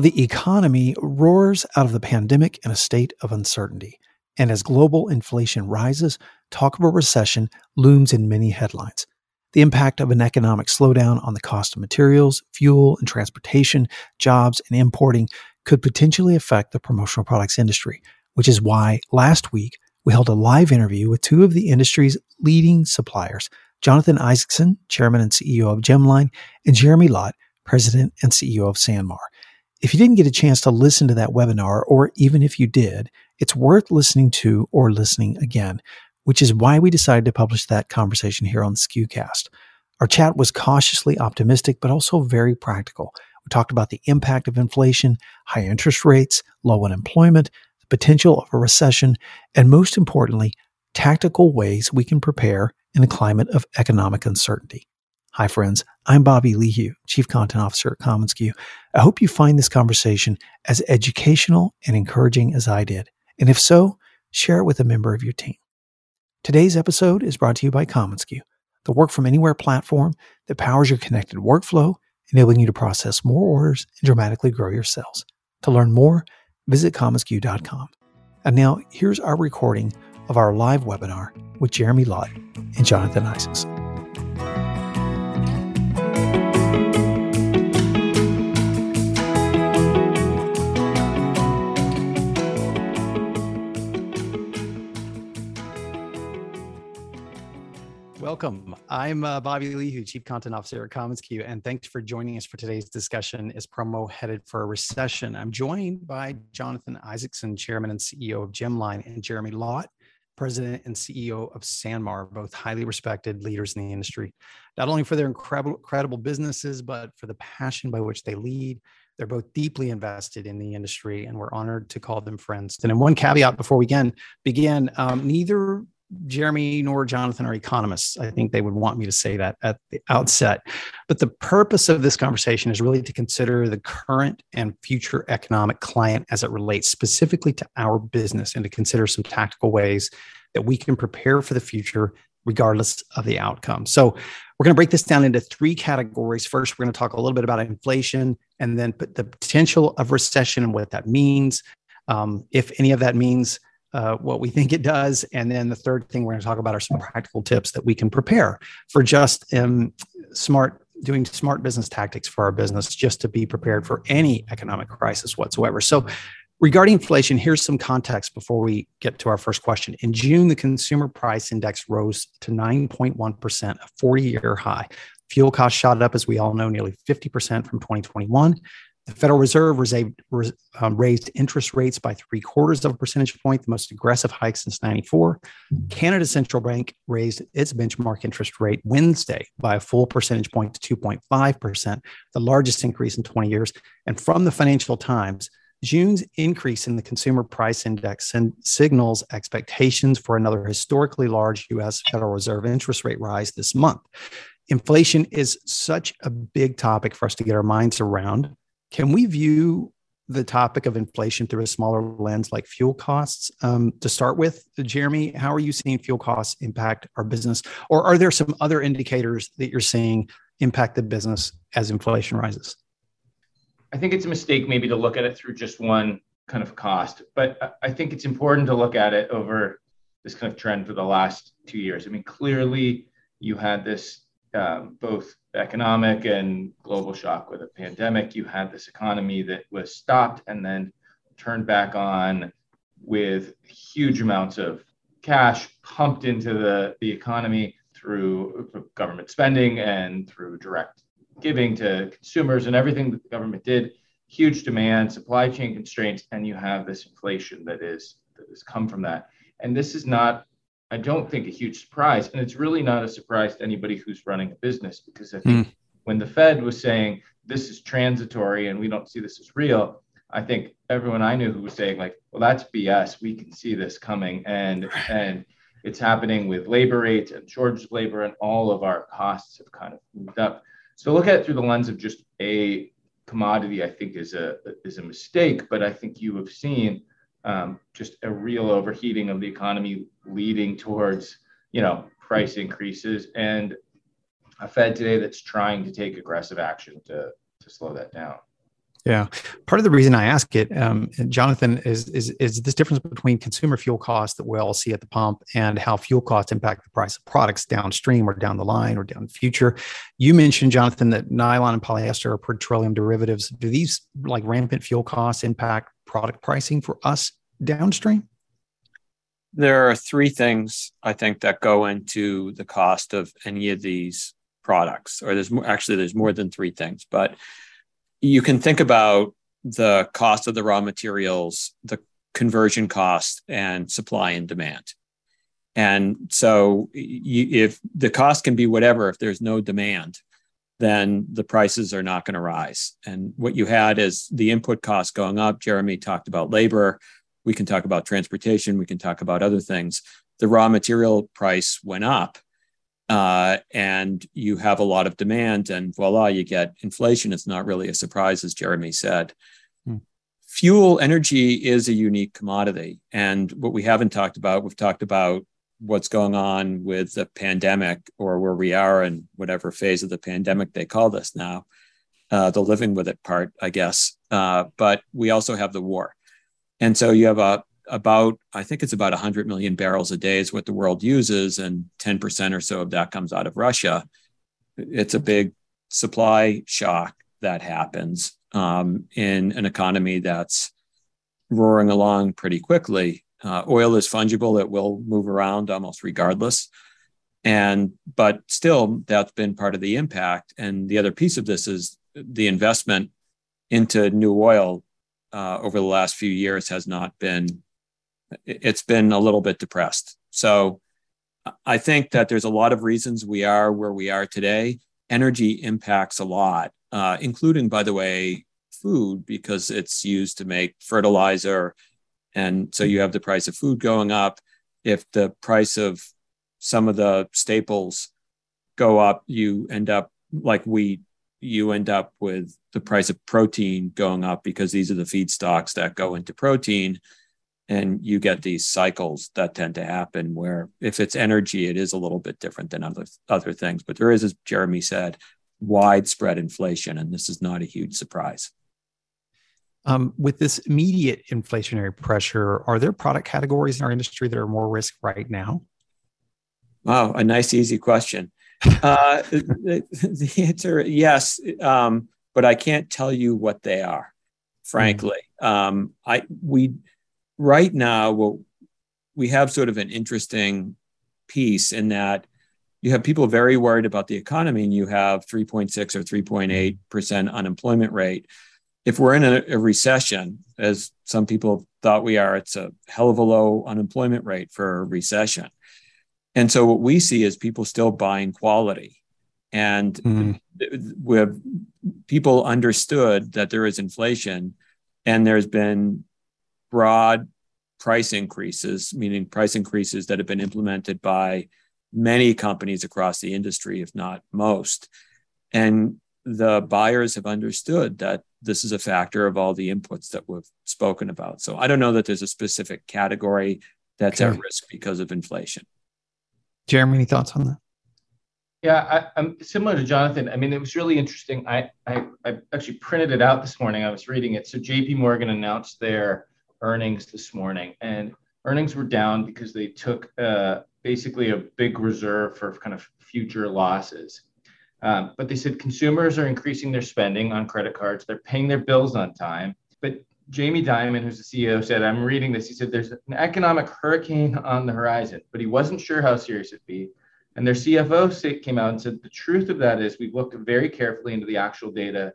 the economy roars out of the pandemic in a state of uncertainty. And as global inflation rises, talk of a recession looms in many headlines. The impact of an economic slowdown on the cost of materials, fuel, and transportation, jobs, and importing could potentially affect the promotional products industry, which is why last week we held a live interview with two of the industry's leading suppliers, Jonathan Isaacson, chairman and CEO of Gemline, and Jeremy Lott, president and CEO of SanMar. If you didn't get a chance to listen to that webinar, or even if you did, it's worth listening to or listening again, which is why we decided to publish that conversation here on SKUcast. Our chat was cautiously optimistic, but also very practical. We talked about the impact of inflation, high interest rates, low unemployment, the potential of a recession, and most importantly, tactical ways we can prepare in a climate of economic uncertainty. Hi, friends. I'm Bobby Lehew, Chief Content Officer at commonsku. I hope you find this conversation as educational and encouraging as I did. And if so, share it with a member of your team. Today's episode is brought to you by commonsku, the work from anywhere platform that powers your connected workflow, enabling you to process more orders and dramatically grow your sales. To learn more, visit commonsku.com. And now, here's our recording of our live webinar with Jeremy Lott and Jonathan Isaacson. Welcome. I'm uh, Bobby Lehew, Chief Content Officer at commonsku, and thanks for joining us for today's discussion. Is promo headed for a recession? I'm joined by Jonathan Isaacson, Chairman and CEO of Gemline, and Jeremy Lott, President and CEO of SanMar, both highly respected leaders in the industry, not only for their incredible, incredible businesses, but for the passion by which they lead. They're both deeply invested in the industry, and we're honored to call them friends. And in one caveat before we begin, begin um, neither Jeremy nor Jonathan are economists. I think they would want me to say that at the outset. But the purpose of this conversation is really to consider the current and future economic climate as it relates specifically to our business and to consider some tactical ways that we can prepare for the future regardless of the outcome. So we're going to break this down into three categories. First, we're going to talk a little bit about inflation and then the potential of recession and what that means. Um, if any of that means uh, what we think it does. And then the third thing we're going to talk about are some practical tips that we can prepare for just um, smart doing smart business tactics for our business just to be prepared for any economic crisis whatsoever. So regarding inflation, here's some context before we get to our first question. In June, the consumer price index rose to 9.1%, a 40 year high. Fuel costs shot up, as we all know, nearly 50% from 2021. The Federal Reserve um, raised interest rates by three quarters of a percentage point, the most aggressive hike since 94. Canada's central bank raised its benchmark interest rate Wednesday by a full percentage point to 2.5%, the largest increase in 20 years. And from the Financial Times, June's increase in the consumer price index signals expectations for another historically large US Federal Reserve interest rate rise this month. Inflation is such a big topic for us to get our minds around can we view the topic of inflation through a smaller lens like fuel costs? Um, to start with jeremy how are you seeing fuel costs impact our business? Or are there some other indicators that you're seeing impact the business as inflation rises? I think it's a mistake maybe to look at it through just one kind of cost but i think it's important to look at it over this kind of trend for the last two years. I mean clearly you had this um, both economic and global shock with a pandemic. You had this economy that was stopped and then turned back on with huge amounts of cash pumped into the, the economy through government spending and through direct giving to consumers and everything that the government did. Huge demand, supply chain constraints, and you have this inflation that is that has come from that. And this is not I don't think a huge surprise. And it's really not a surprise to anybody who's running a business because I think mm. when the Fed was saying this is transitory and we don't see this as real, I think everyone I knew who was saying like, well, that's BS. We can see this coming, and and it's happening with labor rates and shortage of labor, and all of our costs have kind of moved up. So look at it through the lens of just a commodity. I think is a is a mistake, but I think you have seen um, just a real overheating of the economy leading towards you know price increases and a Fed today that's trying to take aggressive action to to slow that down. Yeah, part of the reason I ask it, um, Jonathan, is, is is this difference between consumer fuel costs that we all see at the pump and how fuel costs impact the price of products downstream or down the line or down the future. You mentioned, Jonathan, that nylon and polyester are petroleum derivatives. Do these like rampant fuel costs impact product pricing for us downstream? There are three things I think that go into the cost of any of these products, or there's more, actually there's more than three things, but you can think about the cost of the raw materials, the conversion cost, and supply and demand. And so, you, if the cost can be whatever, if there's no demand, then the prices are not going to rise. And what you had is the input costs going up. Jeremy talked about labor. We can talk about transportation. We can talk about other things. The raw material price went up uh, and you have a lot of demand, and voila, you get inflation. It's not really a surprise, as Jeremy said. Hmm. Fuel energy is a unique commodity. And what we haven't talked about, we've talked about what's going on with the pandemic or where we are in whatever phase of the pandemic they call this now, uh, the living with it part, I guess. Uh, but we also have the war. And so you have a, about i think it's about 100 million barrels a day is what the world uses and 10% or so of that comes out of russia it's a big supply shock that happens um, in an economy that's roaring along pretty quickly uh, oil is fungible it will move around almost regardless and but still that's been part of the impact and the other piece of this is the investment into new oil uh, over the last few years has not been it's been a little bit depressed. So I think that there's a lot of reasons we are where we are today. Energy impacts a lot, uh, including, by the way, food, because it's used to make fertilizer. And so you have the price of food going up. If the price of some of the staples go up, you end up like wheat, you end up with the price of protein going up because these are the feedstocks that go into protein. And you get these cycles that tend to happen where if it's energy it is a little bit different than other other things. But there is as jeremy said widespread inflation and this is not a huge surprise um, with this immediate inflationary pressure are there product categories in our industry that are more risk right now wow a nice easy question uh, the, the, answer yes um, but i can't tell you what they are frankly mm-hmm. um, i we right now, well, we have sort of an interesting piece in that you have people very worried about the economy and you have 3.6 or 3.8% unemployment rate. If we're in a, a, recession, as some people thought we are, it's a hell of a low unemployment rate for a recession. And so what we see is people still buying quality. And mm-hmm. we have people understood that there is inflation and there's been broad price increases, meaning price increases that have been implemented by many companies across the industry, if not most. And the buyers have understood that this is a factor of all the inputs that we've spoken about. So I don't know that there's a specific category that's okay. at risk because of inflation. Jeremy, any thoughts on that? Yeah, I, am similar to Jonathan. I mean, it was really interesting. I, I I actually printed it out this morning. I was reading it. So J.P. Morgan announced their earnings this morning, and earnings were down because they took uh, basically a big reserve for kind of future losses. Um, but they said consumers are increasing their spending on credit cards. They're paying their bills on time. But Jamie Dimon, who's the CEO, said, I'm reading this. He said, There's an economic hurricane on the horizon, but he wasn't sure how serious it'd be. And their CFO came out and said, The truth of that is we've looked very carefully into the actual data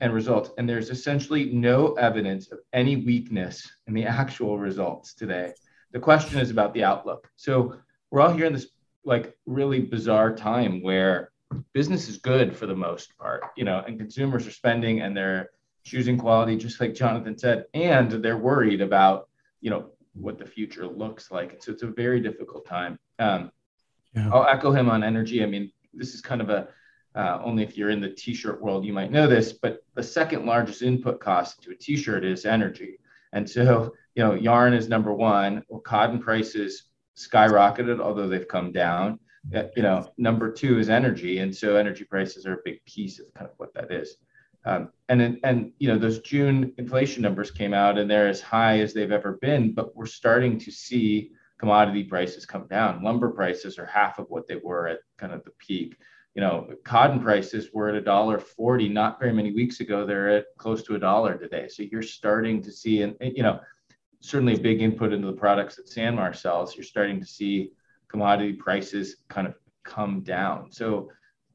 and results. And there's essentially no evidence of any weakness in the actual results today. The question is about the outlook. So we're all here in this like really bizarre time where business is good for the most part, you know, and consumers are spending and they're choosing quality, just like Jonathan said, and they're worried about, you know, what the future looks like. So it's a very difficult time. Um, yeah. I'll echo him on energy. I mean, this is kind of a uh, only if you're in the t-shirt world you might know this, but the second largest input cost to a t-shirt is energy. And so, you know, yarn is number one. Well, cotton prices skyrocketed, although they've come down. You know, number two is energy, and so energy prices are a big piece of kind of what that is. Um, and then, and you know, those June inflation numbers came out, and they're as high as they've ever been. But we're starting to see commodity prices come down. Lumber prices are half of what they were at kind of the peak. You know, cotton prices were at a dollar forty not very many weeks ago. They're at close to a dollar today. So you're starting to see, and you know, certainly a big input into the products that SanMar sells. You're starting to see commodity prices kind of come down. So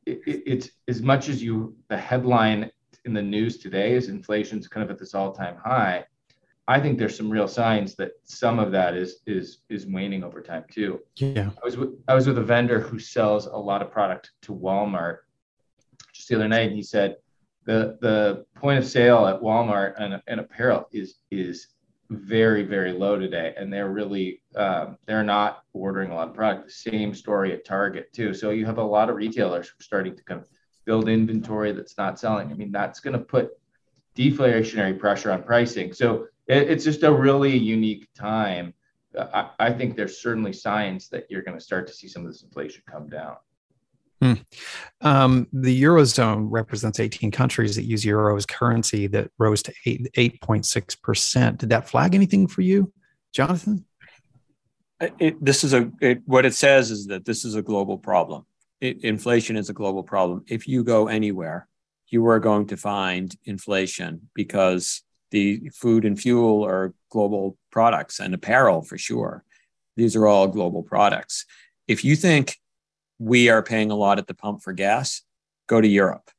it, it, it's as much as you the headline in the news today is inflation's kind of at this all-time high. I think there's some real signs that some of that is is is waning over time too. Yeah. I was with, I was with a vendor who sells a lot of product to Walmart just the other night, and he said the the point of sale at Walmart and, and apparel is is very very low today and they're really um, they're not ordering a lot of product. The same story at target too. So you have a lot of retailers starting to kind of build inventory that's not selling. I mean that's going to put deflationary pressure on pricing. So it, it's just a really unique time. I, I think there's certainly signs that you're going to start to see some of this inflation come down Hmm. Um, the Eurozone represents 18 countries that use euro as currency that rose to 8, 8.6%. Did that flag anything for you, Jonathan? It, this is a it, what it says is that this is a global problem. It, inflation is a global problem. If you go anywhere, you are going to find inflation because the food and fuel are global products and apparel for sure. These are all global products. If you think we are paying a lot at the pump for gas, go to Europe.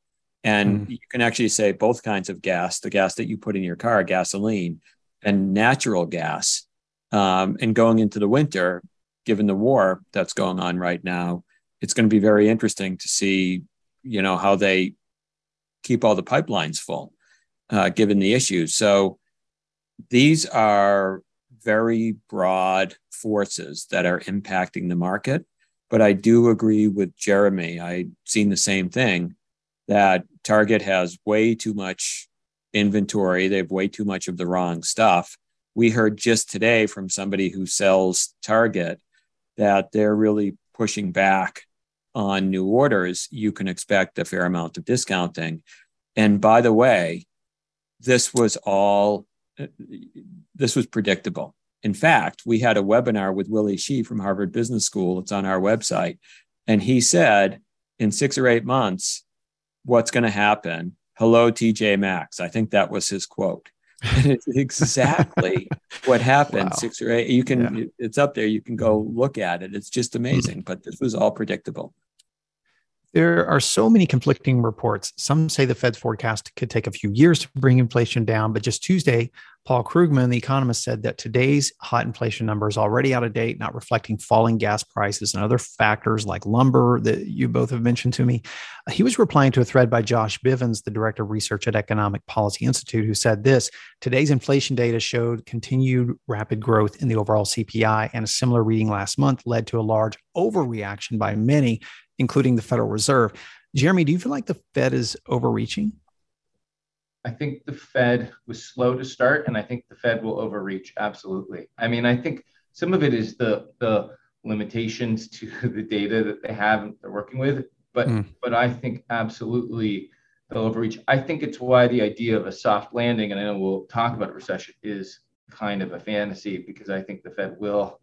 And mm. you can actually say both kinds of gas the gas that you put in your car, gasoline, and natural gas. Um, and going into the winter, given the war that's going on right now, it's going to be very interesting to see, you know, how they keep all the pipelines full, uh, given the issues. So these are very broad forces that are impacting the market. But I do agree with Jeremy. I've seen the same thing that Target has way too much inventory. They have way too much of the wrong stuff. We heard just today from somebody who sells Target that they're really pushing back on new orders. You can expect a fair amount of discounting. And by the way, this was all uh, this was predictable. In fact, we had a webinar with Willie Shih from Harvard Business School. It's on our website. And he said, in six or eight months, what's going to happen? Hello, TJ Maxx. I think that was his quote. And it's exactly what happened wow. six or eight. You can, yeah. it's up there. You can go look at it. It's just amazing. Mm-hmm. But this was all predictable. There are so many conflicting reports. Some say the Fed's forecast could take a few years to bring inflation down, but just Tuesday, Paul Krugman, the economist, said that today's hot inflation number is already out of date, not reflecting falling gas prices and other factors like lumber that you both have mentioned to me. He was replying to a thread by Josh Bivens, the director of research at Economic Policy Institute, who said this Today's inflation data showed continued rapid growth in the overall CPI, and a similar reading last month led to a large overreaction by many including the Federal Reserve. Jeremy, do you feel like the Fed is overreaching? I think the Fed was slow to start, and I think the Fed will overreach. Absolutely. I mean, I think some of it is the the limitations to the data that they have they're working with, but mm. but I think absolutely they'll overreach. I think it's why the idea of a soft landing, and I know we'll talk about recession, is kind of a fantasy because I think the Fed will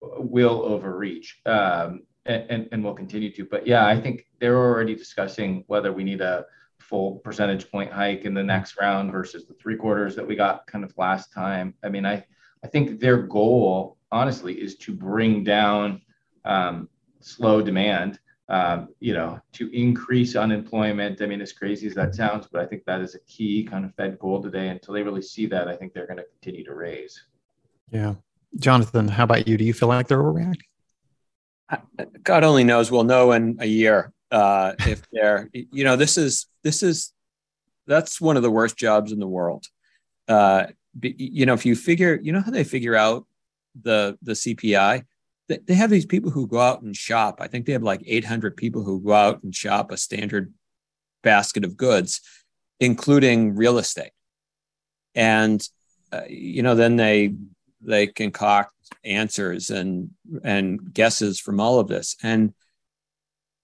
will overreach. Um, and, and we'll continue to. But yeah, I think they're already discussing whether we need a full percentage point hike in the next round versus the three quarters that we got kind of last time. I mean, I, I think their goal, honestly, is to bring down um, slow demand, um, you know, to increase unemployment. I mean, as crazy as that sounds, but I think that is a key kind of Fed goal today. Until they really see that, I think they're going to continue to raise. Yeah. Jonathan, how about you? Do you feel like they're overreacting? God only knows. We'll know in a year uh, if they're. You know, this is this is that's one of the worst jobs in the world. Uh, you know, if you figure, you know how they figure out the the CPI. They have these people who go out and shop. I think they have like 800 people who go out and shop a standard basket of goods, including real estate. And uh, you know, then they they concoct answers and and guesses from all of this. And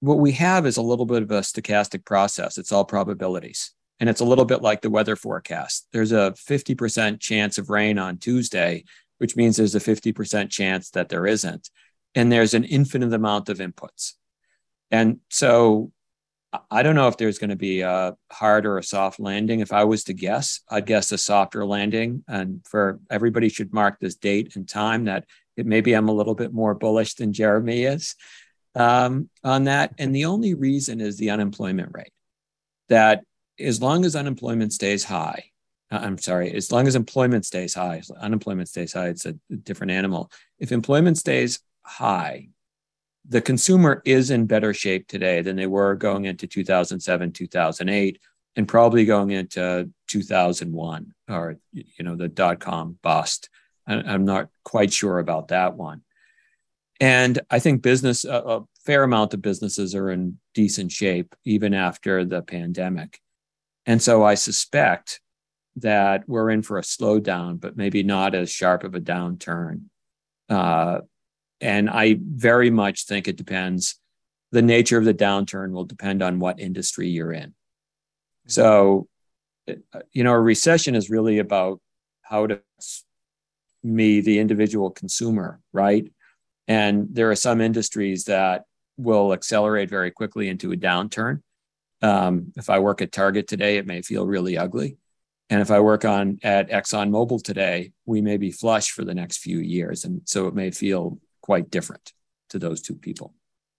what we have is a little bit of a stochastic process. It's all probabilities. And it's a little bit like the weather forecast. There's a 50% chance of rain on Tuesday, which means there's a 50% chance that there isn't. And there's an infinite amount of inputs. And so I don't know if there's going to be a hard or a soft landing. If I was to guess, I'd guess a softer landing. And for everybody should mark this date and time that it maybe I'm a little bit more bullish than Jeremy is um, on that. And the only reason is the unemployment rate. That as long as unemployment stays high, uh, I'm sorry, as long as employment stays high, unemployment stays high, it's a different animal. If employment stays high, the consumer is in better shape today than they were going into 2007, 2008, and probably going into 2001 or you know the dot com bust. I'm not quite sure about that one. And I think business, a, a fair amount of businesses are in decent shape even after the pandemic. And so I suspect that we're in for a slowdown, but maybe not as sharp of a downturn uh, and I very much think it depends. The nature of the downturn will depend on what industry you're in. So, you know, a recession is really about how to me, the individual consumer, right? And there are some industries that will accelerate very quickly into a downturn. Um, if I work at Target today, it may feel really ugly. And if I work on at ExxonMobil today, we may be flush for the next few years. And so it may feel quite different to those two people.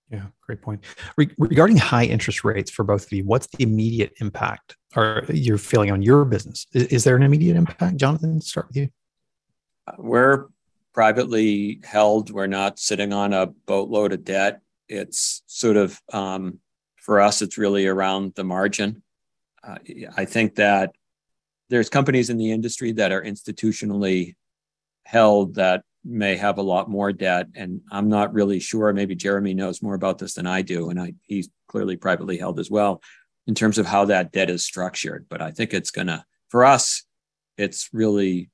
Yeah, great point. Re- regarding high interest rates for both of you, what's the immediate impact or you're feeling on your business? Is, is there an immediate impact? Jonathan, start with you. We're privately held. We're not sitting on a boatload of debt. It's sort of, um, for us, it's really around the margin. Uh, I think that there's companies in the industry that are institutionally held that may have a lot more debt. And I'm not really sure. Maybe Jeremy knows more about this than I do. And I, he's clearly privately held as well in terms of how that debt is structured. But I think it's going to, for us, it's really,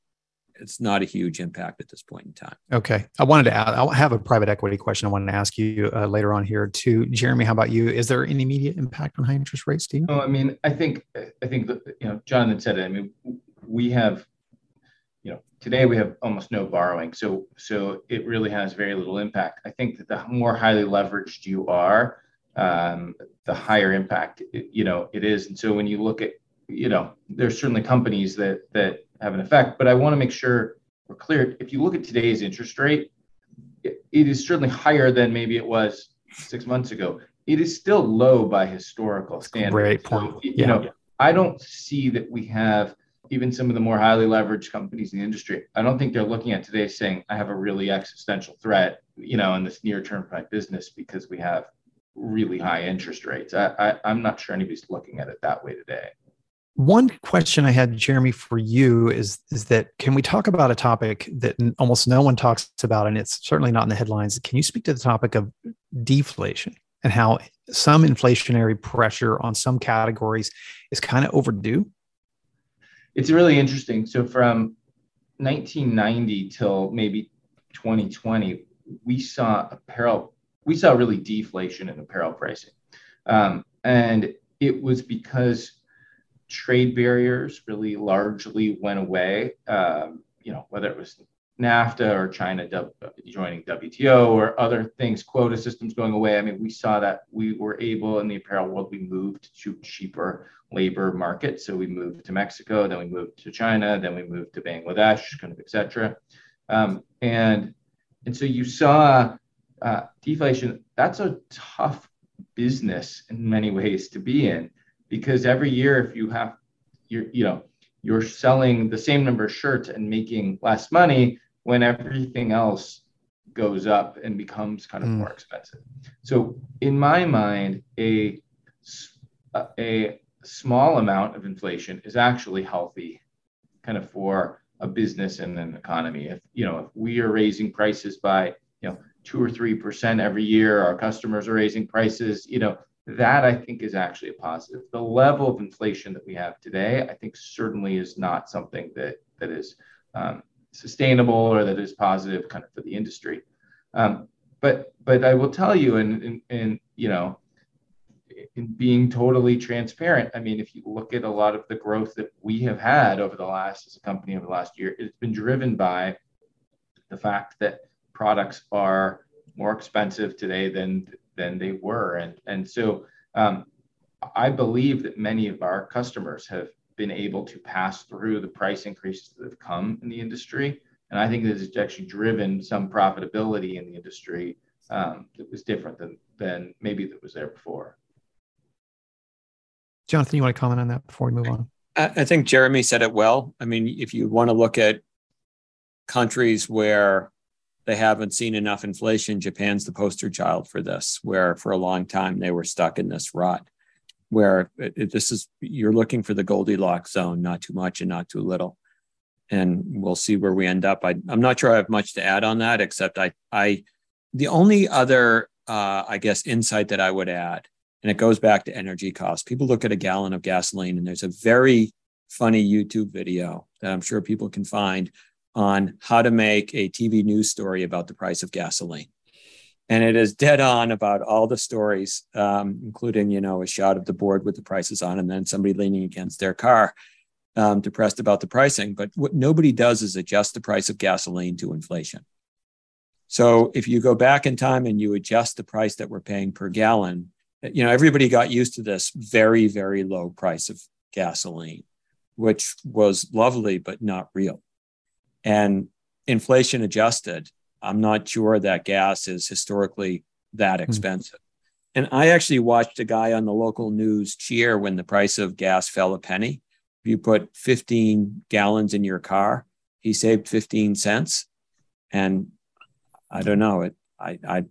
it's not a huge impact at this point in time. Okay. I wanted to add, I have a private equity question I wanted to ask you uh, later on here too. Jeremy, how about you? Is there any immediate impact on high interest rates, Steve? Oh, I mean, I think, I think, that, you know, Jonathan said it. I mean, we have you know today we have almost no borrowing so so it really has very little impact. I think that the more highly leveraged you are um, the higher impact it, you know it is. And so when you look at you know there's certainly companies that that have an effect but i want to make sure we're clear. If you look at today's interest rate it, it is certainly higher than maybe it was six months ago. It is still low by historical standards. great point. So, you yeah. know i don't see that we have even some of the more highly leveraged companies in the industry, I don't think they're looking at today saying, I have a really existential threat, you know, in this near term for my business because we have really high interest rates. I, I, I'm not sure anybody's looking at it that way today. One question I had, Jeremy, for you is is that can we talk about a topic that almost no one talks about, and it's certainly not in the headlines? Can you speak to the topic of deflation and how some inflationary pressure on some categories is kind of overdue? It's really interesting. So from 1990 till maybe 2020, we saw apparel, we saw really deflation in apparel pricing. Um, and it was because trade barriers really largely went away. Um, you know, whether it was NAFTA or China joining WTO or other things, quota systems going away. I mean, we saw that we were able in the apparel world, we moved to cheaper labor markets. So we moved to Mexico, then we moved to China, then we moved to Bangladesh, kind of, et cetera. Um, and, and so you saw uh, deflation. That's a tough business in many ways to be in because every year, if you have, you're, you know, you're selling the same number of shirts and making less money when everything else goes up and becomes kind of mm. more expensive. So in my mind, a a small amount of inflation is actually healthy, kind of for a business and an economy. If you know if we are raising prices by you know two or three percent every year, our customers are raising prices. You know that I think is actually a positive. The level of inflation that we have today, I think certainly is not something that that is um, sustainable or that is positive kind of for the industry. Um, but but I will tell you, and and you know, in being totally transparent, I mean, if you look at a lot of the growth that we have had over the last as a company over the last year, it's been driven by the fact that products are more expensive today than than they were, and and so um, I believe that many of our customers have been able to pass through the price increases that have come in the industry. And I think that it's actually driven some profitability in the industry um, that was different than, than maybe that was there before. Jonathan, you want to comment on that before we move on? I think Jeremy said it well. I mean, if you want to look at countries where they haven't seen enough inflation, Japan's the poster child for this, where for a long time they were stuck in this rut where it, this is you're looking for the Goldilocks zone, not too much and not too little. And we'll see where we end up. I, I'm not sure I have much to add on that, except I, I, the only other, uh, I guess, insight that I would add, and it goes back to energy costs. People look at a gallon of gasoline, and there's a very funny YouTube video that I'm sure people can find on how to make a TV news story about the price of gasoline and it is dead on about all the stories, um, including you know a shot of the board with the prices on, and then somebody leaning against their car, um, depressed about the pricing. But what nobody does is adjust the price of gasoline to inflation. So if you go back in time and you adjust the price that we're paying per gallon, you know everybody got used to this very very low price of gasoline, which was lovely but not real, and inflation adjusted I'm not sure that gas is historically that hmm. expensive. Mm. And I actually watched a guy on the local news cheer when the price of gas fell a penny. If you put 15 gallons in your car, he saved 15 cents. And I don't know it. I, I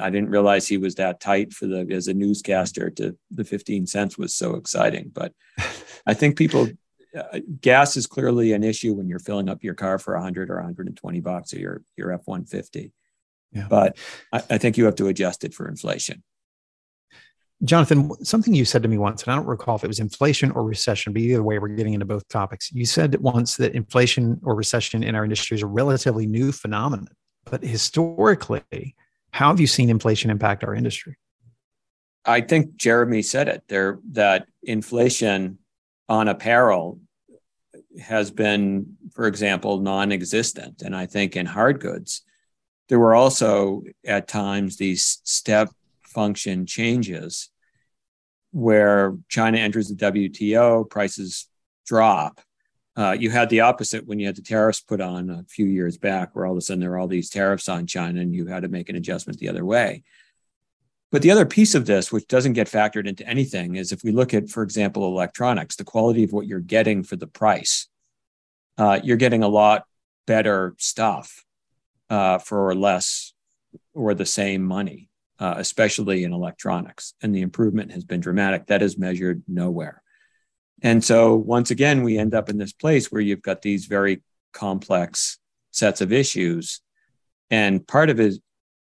I didn't realize he was that tight for the as a newscaster to the 15 cents was so exciting. But I think people uh, gas is clearly an issue when you're filling up your car for 100 or 120 bucks or your your F150. Yeah. But I, I think you have to adjust it for inflation. Jonathan, something you said to me once, and I don't recall if it was inflation or recession, but either way, we're getting into both topics. You said once that inflation or recession in our industry is a relatively new phenomenon. But historically, how have you seen inflation impact our industry? I think Jeremy said it there that inflation on apparel has been, for example, non existent. And I think in hard goods, there were also at times these step function changes where China enters the WTO, prices drop. Uh, you had the opposite when you had the tariffs put on a few years back, where all of a sudden there were all these tariffs on China and you had to make an adjustment the other way. But the other piece of this, which doesn't get factored into anything, is if we look at, for example, electronics, the quality of what you're getting for the price, uh, you're getting a lot better stuff uh, for less or the same money, uh, especially in electronics. And the improvement has been dramatic. That is measured nowhere. And so, once again, we end up in this place where you've got these very complex sets of issues. And part of it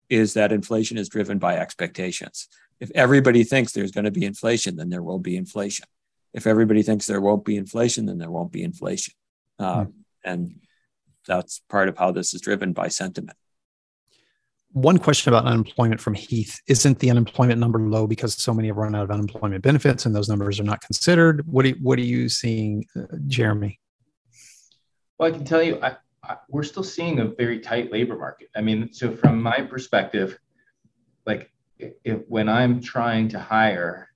is that inflation is driven by expectations. If everybody thinks there's going to be inflation, then there will be inflation. If everybody thinks there won't be inflation, then there won't be inflation. Uh, mm. And that's part of how this is driven by sentiment. One question about unemployment from Heath Isn't the unemployment number low because so many have run out of unemployment benefits and those numbers are not considered? What are, what are you seeing, uh, Jeremy? Well, I can tell you, I, we're still seeing a very tight labor market. I mean, so from my perspective, like if when I'm trying to hire,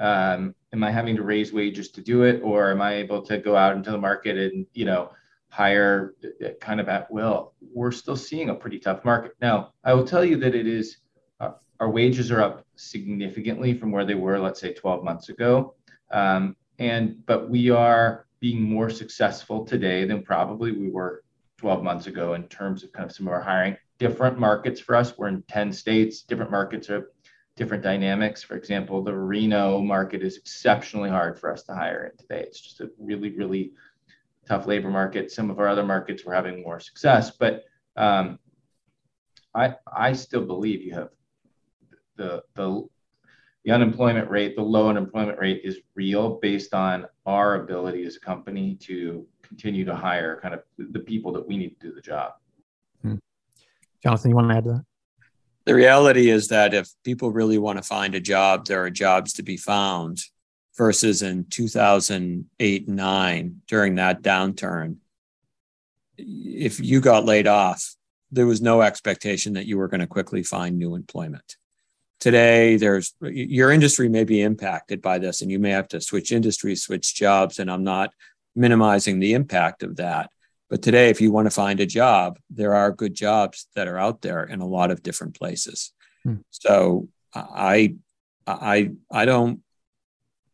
um, am I having to raise wages to do it, or am I able to go out into the market and you know hire kind of at will? We're still seeing a pretty tough market. Now, I will tell you that it is uh, our wages are up significantly from where they were, let's say, 12 months ago, um, and but we are being more successful today than probably we were 12 months ago in terms of kind of some of our hiring. different markets for us. We're in 10 states, different markets are different dynamics. For example, the Reno market is exceptionally hard for us to hire in today. It's just a really, really tough labor market. Some of our other markets we're having more success, but um, I I still believe you have the the the unemployment rate, the low unemployment rate is real based on our ability as a company to continue to hire kind of the people that we need to do the job. Hmm. Jonathan, you want to add to that? The reality is that if people really want to find a job, there are jobs to be found versus in 2008 9 during that downturn. If you got laid off, there was no expectation that you were going to quickly find new employment. Today, there's your industry may be impacted by this, and you may have to switch industries, switch jobs. And I'm not minimizing the impact of that. But today, if you want to find a job, there are good jobs that are out there in a lot of different places. Hmm. So I, I, I don't.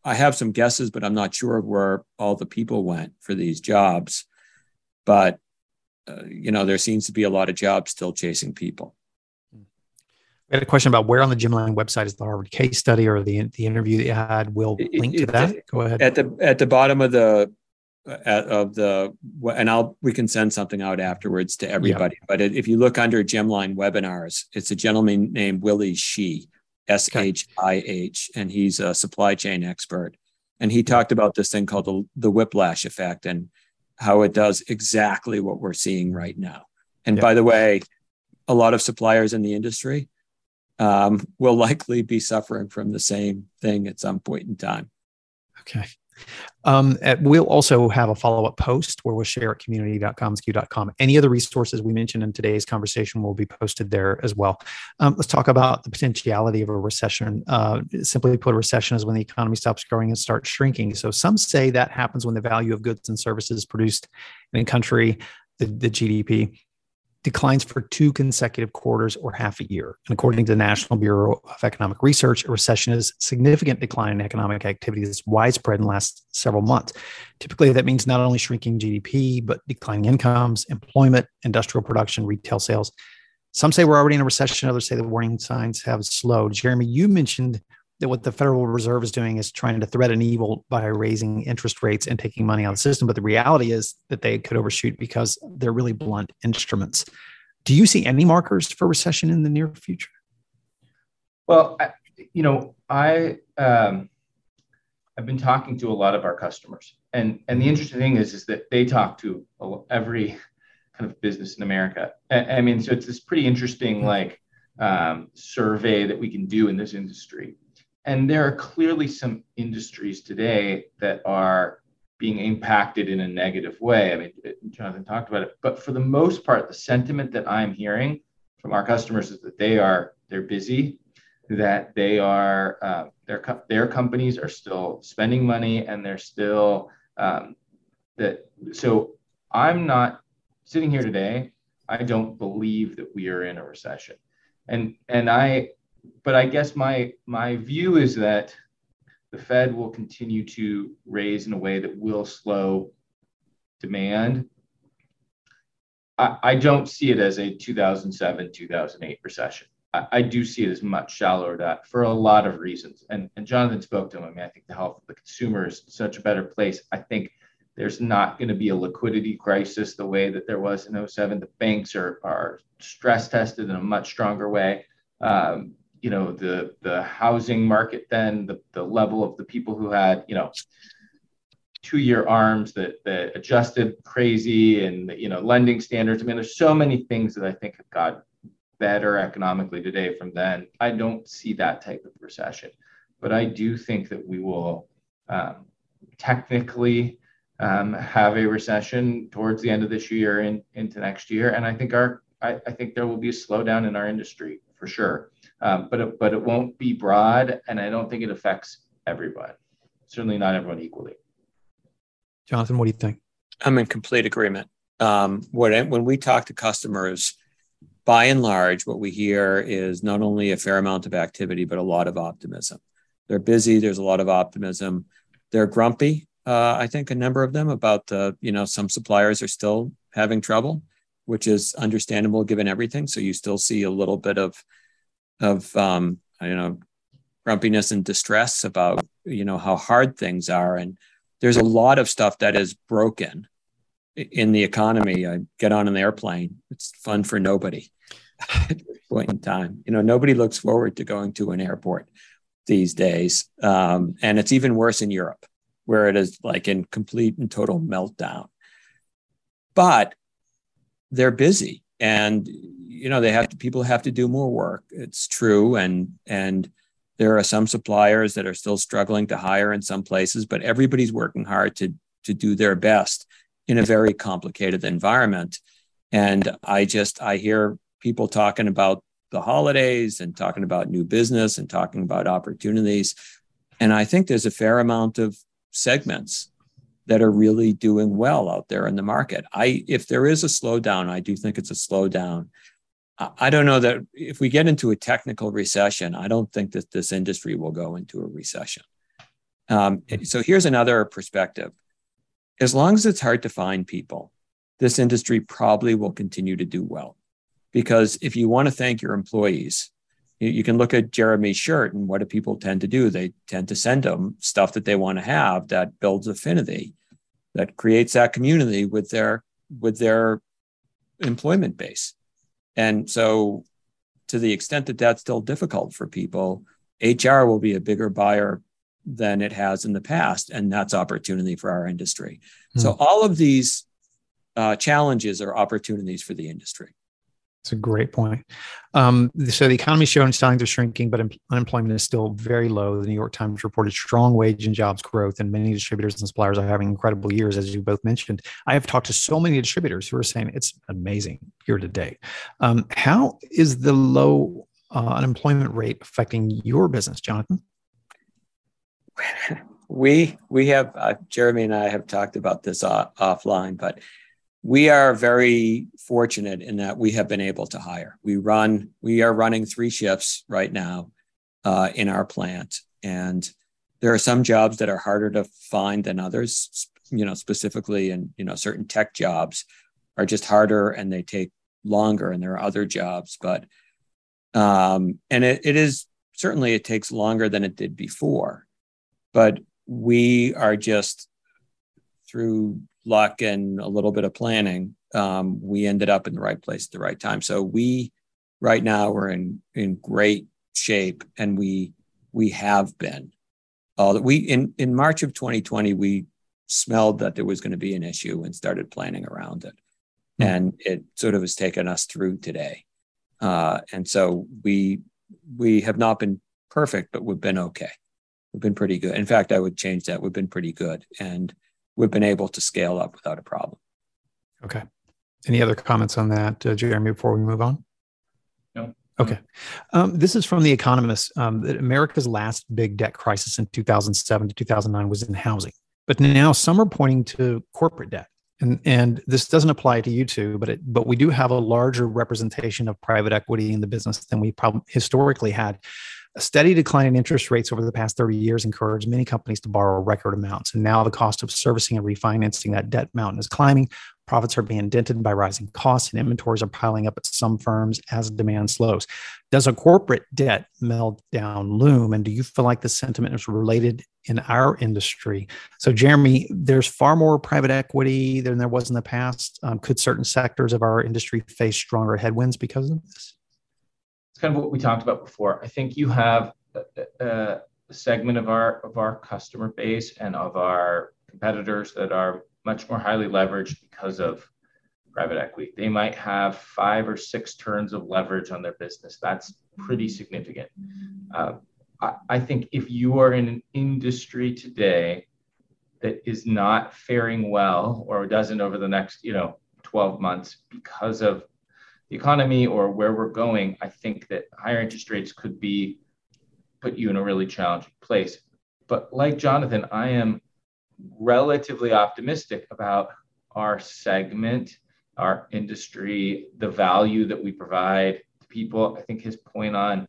I have some guesses, but I'm not sure where all the people went for these jobs. But uh, you know, there seems to be a lot of jobs still chasing people. I had a question about where on the Gemline website is the Harvard case study or the the interview that you had. We'll link to that. Go ahead. At the at the bottom of the of the and I'll we can send something out afterwards to everybody. Yeah. But if you look under Gemline webinars, it's a gentleman named Willie Shih, S H I H, and he's a supply chain expert. And he talked about this thing called the, the whiplash effect and how it does exactly what we're seeing right now. And yeah. by the way, a lot of suppliers in the industry um, will likely be suffering from the same thing at some point in time. Okay. Um, at, we'll also have a follow up post where we'll share at community.commonsku.com. Any other resources we mentioned in today's conversation will be posted there as well. Um, let's talk about the potentiality of a recession. Uh, simply put, a recession is when the economy stops growing and starts shrinking. So some say that happens when the value of goods and services produced in a country, the, the GDP, declines for two consecutive quarters or half a year. And according to the National Bureau of Economic Research, a recession is a significant decline in economic activity that's widespread in the last several months. Typically, that means not only shrinking GDP, but declining incomes, employment, industrial production, retail sales. Some say we're already in a recession, others say the warning signs have slowed. Jeremy, you mentioned that what the Federal Reserve is doing is trying to threaten evil by raising interest rates and taking money out of the system. But the reality is that they could overshoot because they're really blunt instruments. Do you see any markers for recession in the near future? Well, I, you know, I um, I've been talking to a lot of our customers, and and the interesting thing is is that they talk to every kind of business in America. I, I mean, so it's this pretty interesting like um, survey that we can do in this industry and there are clearly some industries today that are being impacted in a negative way. I mean, Jonathan talked about it, but for the most part, the sentiment that I'm hearing from our customers is that they are they're busy, that they are uh, their their companies are still spending money, and they're still um, that. So I'm not sitting here today. I don't believe that we are in a recession, and and I but I guess my my view is that the Fed will continue to raise in a way that will slow demand. I, I don't see it as a 2007 2008 recession. I, I, do see it as much shallower that for a lot of reasons. And, and Jonathan spoke to them. I mean, I think the health of the consumer is such a better place. I think there's not going to be a liquidity crisis the way that there was in 07. The banks are, are stress tested in a much stronger way. Um, you know the the housing market then the, the level of the people who had you know two year arms that that adjusted crazy and you know lending standards. I mean there's so many things that i think have got better economically today from then. I don't see that type of recession but i do think that we will um, technically um, have a recession towards the end of this year and into next year. And i think our I, I think there will be a slowdown in our industry for sure um, but it, but it won't be broad, and I don't think it affects everyone. Certainly not everyone equally. Jonathan, what do you think? I'm in complete agreement. Um, when when we talk to customers, by and large, what we hear is not only a fair amount of activity, but a lot of optimism. They're busy. There's a lot of optimism. They're grumpy. Uh, I think a number of them about the, you know, some suppliers are still having trouble. which is understandable given everything. So you still see a little bit of of um, don't know grumpiness and distress about you know how hard things are, and there's a lot of stuff that is broken in the economy. I get on an airplane; it's fun for nobody. At point in time, you know, nobody looks forward to going to an airport these days, um, and it's even worse in Europe, where it is like in complete and total meltdown. But they're busy and you know they have to people have to do more work. It's true. And and there are some suppliers that are still struggling to hire in some places but everybody's working hard to to do their best in a very complicated environment. And i just i hear people talking about the holidays and talking about new business and talking about opportunities. And i think there's a fair amount of segments that are really doing well out there in the market. I if there is a slowdown, I do think it's a slowdown. I don't know that if we get into a technical recession, I don't think that this industry will go into a recession. Um, so here's another perspective. As long as it's hard to find people, this industry probably will continue to do well. Because if you want to thank your employees, you, you can look at Jeremy's shirt and what do people tend to do? They tend to send them stuff that they want to have that builds affinity that creates that community with their with their employment base. And so to the extent that that's still difficult for people hr will be a bigger buyer than it has in the past and that's opportunity for our industry. Hmm. so all of these uh, challenges are opportunities for the industry it's a great point. Um, so the economy is showing signs of shrinking, but unemployment is still very low. The New York Times reported strong wage and jobs growth, and many distributors and suppliers are having incredible years, as you both mentioned. I have talked to so many distributors who are saying it's amazing year to date. Um, how is the low uh, unemployment rate affecting your business, Jonathan? We we have uh, Jeremy and I have talked about this uh, offline, but we are very fortunate in that we have been able to hire. We run, we are running three shifts right now uh, in our plant, and there are some jobs that are harder to find than others. You know, specifically, and you know, certain tech jobs are just harder and they take longer, and there are other jobs, but um, and it, it is certainly it takes longer than it did before, but we are just through luck and a little bit of planning, um, we ended up in the right place at the right time. So we right now we're in in great shape, and we we have been. Uh, we in in March of 2020 we smelled that there was going to be an issue and started planning around it, mm-hmm. and it sort of has taken us through today. Uh, and so we we have not been perfect, but we've been okay. We've been pretty good. In fact, I would change that. We've been pretty good, and we've been able to scale up without a problem. Okay. Any other comments on that, uh, Jeremy, before we move on? No. Okay. Um, this is from The Economist. Um, that America's last big debt crisis in 2007 to 2009 was in housing, but now some are pointing to corporate debt. And, and this doesn't apply to you two, but it, but we do have a larger representation of private equity in the business than we probably historically had. A steady decline in interest rates over the past 30 years encouraged many companies to borrow record amounts. And now the cost of servicing and refinancing that debt mountain is climbing. Profits are being dented by rising costs, and inventories are piling up at some firms as demand slows. Does a corporate debt meltdown loom? And do you feel like the sentiment is related in our industry? So, Jeremy, there's far more private equity than there was in the past. Um, could certain sectors of our industry face stronger headwinds because of this? Kind of what we talked about before. I think you have a, a, segment of our of our customer base and of our competitors that are much more highly leveraged because of private equity. They might have five or six turns of leverage on their business. That's pretty significant. Uh, I, I think if you are in an industry today that is not faring well or doesn't over the next, you know, 12 months because of the economy or where we're going, I think that higher interest rates could be put you in a really challenging place. But like Jonathan, I am relatively optimistic about our segment, our industry, the value that we provide to people. I think his point on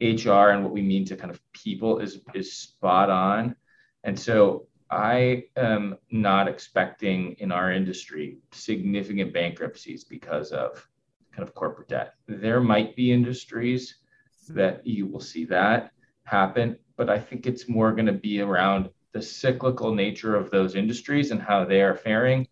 HR and what we mean to kind of people is is spot on. And so I am not expecting in our industry significant bankruptcies because of kind of corporate debt. There might be industries that you will see that happen, but I think it's more going to be around the cyclical nature of those industries and how they are faring.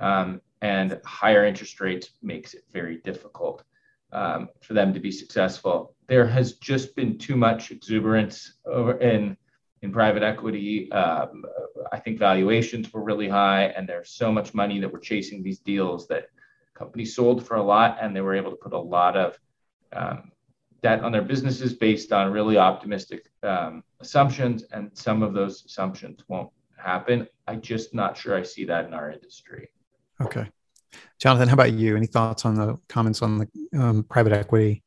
Um, and higher interest rates makes it very difficult um, for them to be successful. There has just been too much exuberance over in in private equity. Um, I think valuations were really high, and there's so much money that we're chasing these deals that companies sold for a lot, and they were able to put a lot of um, debt on their businesses based on really optimistic um, assumptions, and some of those assumptions won't happen. I'm just not sure I see that in our industry. Okay. Jonathan, how about you? Any thoughts on the comments on the um, private equity?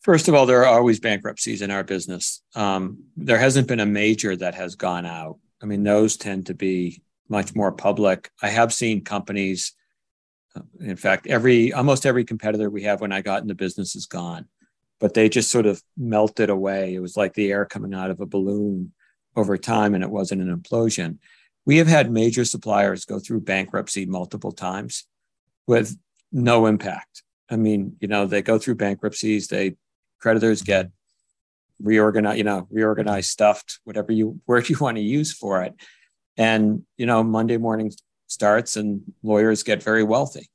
First of all, there are always bankruptcies in our business. Um, there hasn't been a major that has gone out. I mean, those tend to be much more public. I have seen companies, in fact, every almost every competitor we have when I got in the business is gone, but they just sort of melted away. It was like the air coming out of a balloon over time, and it wasn't an implosion. We have had major suppliers go through bankruptcy multiple times with no impact. I mean, you know, they go through bankruptcies, they creditors get reorganized, you know, reorganized, stuffed, whatever you word you want to use for it. And, you know, Monday morning starts and lawyers get very wealthy.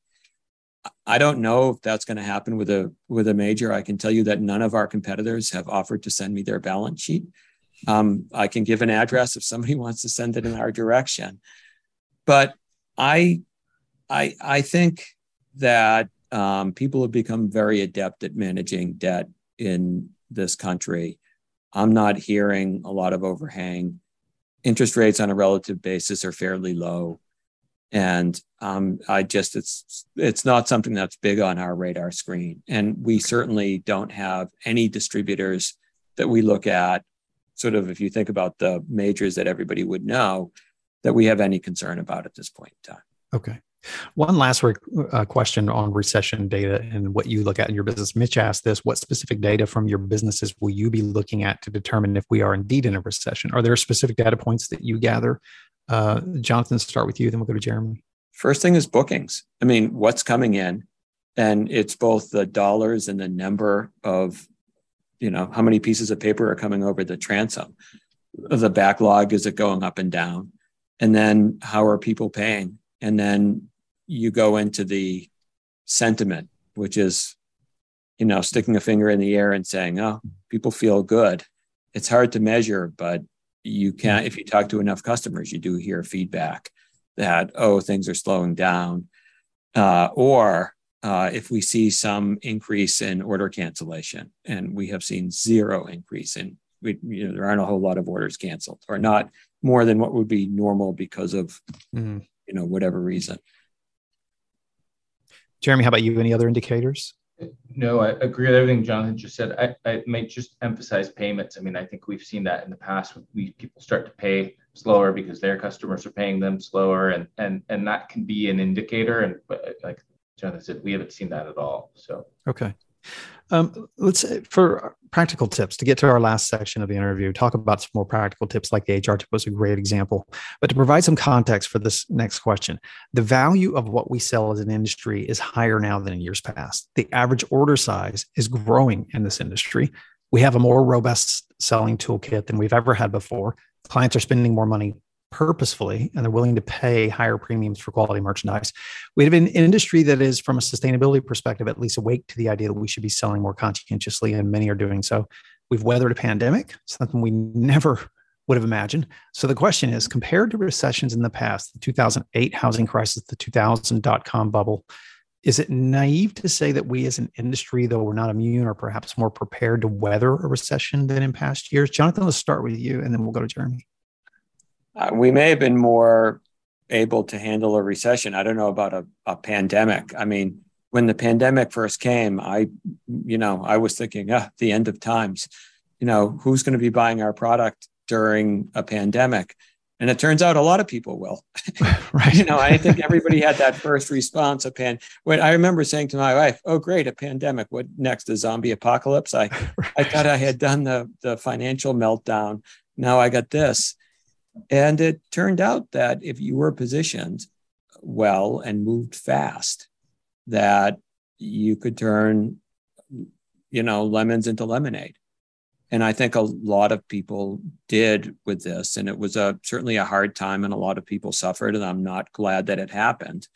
I don't know if that's going to happen with a with a major. I can tell you that none of our competitors have offered to send me their balance sheet. Um, I can give an address if somebody wants to send it in our direction. But I I, I think that um, people have become very adept at managing debt in this country. I'm not hearing a lot of overhang. Interest rates on a relative basis are fairly low. And um, I just it's it's not something that's big on our radar screen. And we certainly don't have any distributors that we look at, sort of if you think about the majors that everybody would know, that we have any concern about at this point in time. Okay. One last uh, question on recession data and what you look at in your business. Mitch asked this What specific data from your businesses will you be looking at to determine if we are indeed in a recession? Are there specific data points that you gather? Uh, Jonathan, start with you, then we'll go to Jeremy. First thing is bookings. I mean, what's coming in? And it's both the dollars and the number of, you know, how many pieces of paper are coming over the transom. The backlog, is it going up and down? And then how are people paying? And then you go into the sentiment, which is, you know, sticking a finger in the air and saying, oh, people feel good. It's hard to measure, but you can't, if you talk to enough customers, you do hear feedback that, oh, things are slowing down. Uh, or uh, if we see some increase in order cancellation, and we have seen zero increase in, we, you know, there aren't a whole lot of orders canceled, or not more than what would be normal because of, mm-hmm. you know, whatever reason. Jeremy, how about you? Any other indicators? No, I agree with everything Jonathan just said. I, I might just emphasize payments. I mean, I think we've seen that in the past we people start to pay slower because their customers are paying them slower, and and and that can be an indicator. And like Jonathan said, we haven't seen that at all. So okay, um, let's for practical tips to get to our last section of the interview. Talk about some more practical tips, like the HR tip was a great example. But to provide some context for this next question, the value of what we sell as an industry is higher now than in years past. The average order size is growing in this industry. We have a more robust selling toolkit than we've ever had before. Clients are spending more money purposefully and they're willing to pay higher premiums for quality merchandise. We have an industry that is, from a sustainability perspective, at least awake to the idea that we should be selling more conscientiously, and many are doing so. We've weathered a pandemic, something we never would have imagined. So the question is compared to recessions in the past, the 2008 housing crisis, the 2000 dot com bubble, is it naive to say that we as an industry, though we're not immune or perhaps more prepared to weather a recession than in past years? Jonathan, let's start with you and then we'll go to Jeremy uh, we may have been more able to handle a recession. I don't know about a, a pandemic. I mean, when the pandemic first came, I, you know, I was thinking, ah, the end of times. You know, who's going to be buying our product during a pandemic? And it turns out a lot of people will. right. you know, I think everybody had that first response. A pan. When I remember saying to my wife, "Oh, great, a pandemic. What next? A zombie apocalypse?" I, right. I thought I had done the the financial meltdown. Now I got this And it turned out that if you were positioned well and moved fast, that you could turn, you know, lemons into lemonade. And I think a lot of people did with this, and it was a certainly a hard time, and a lot of people suffered. And I'm not glad that it happened,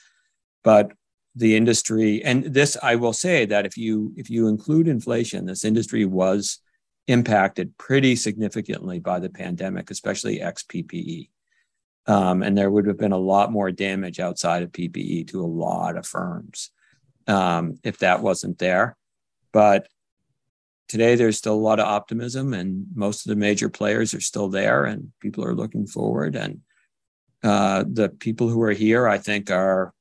but the industry, and this I will say that if you if you include inflation, this industry was impacted pretty significantly by the pandemic, especially ex PPE. Um, and there would have been a lot more damage outside of PPE to a lot of firms um, if that wasn't there. But today, there's still a lot of optimism, and most of the major players are still there, and people are looking forward. And uh, the people who are here, I think, are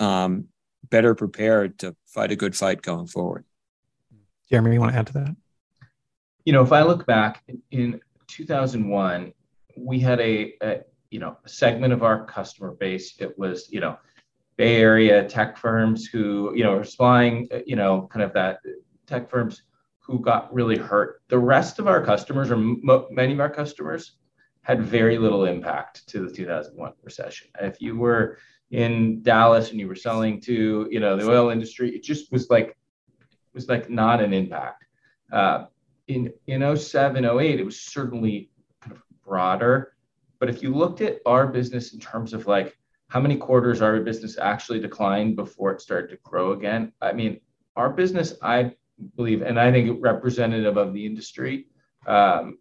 um, better prepared to fight a good fight going forward. Jeremy, you want to add to that? You know, if I look back in 2001, we had a, a you know a segment of our customer base. It was you know Bay Area tech firms who you know supplying you know kind of that tech firms who got really hurt. The rest of our customers, or m- many of our customers, had very little impact to the 2001 recession. If you were in Dallas and you were selling to you know the oil industry, it just was like was like not an impact. Uh, in in 07, 08, it was certainly kind of broader. But if you looked at our business in terms of like how many quarters our business actually declined before it started to grow again, I mean, our business, I believe, and I think representative of the industry, um,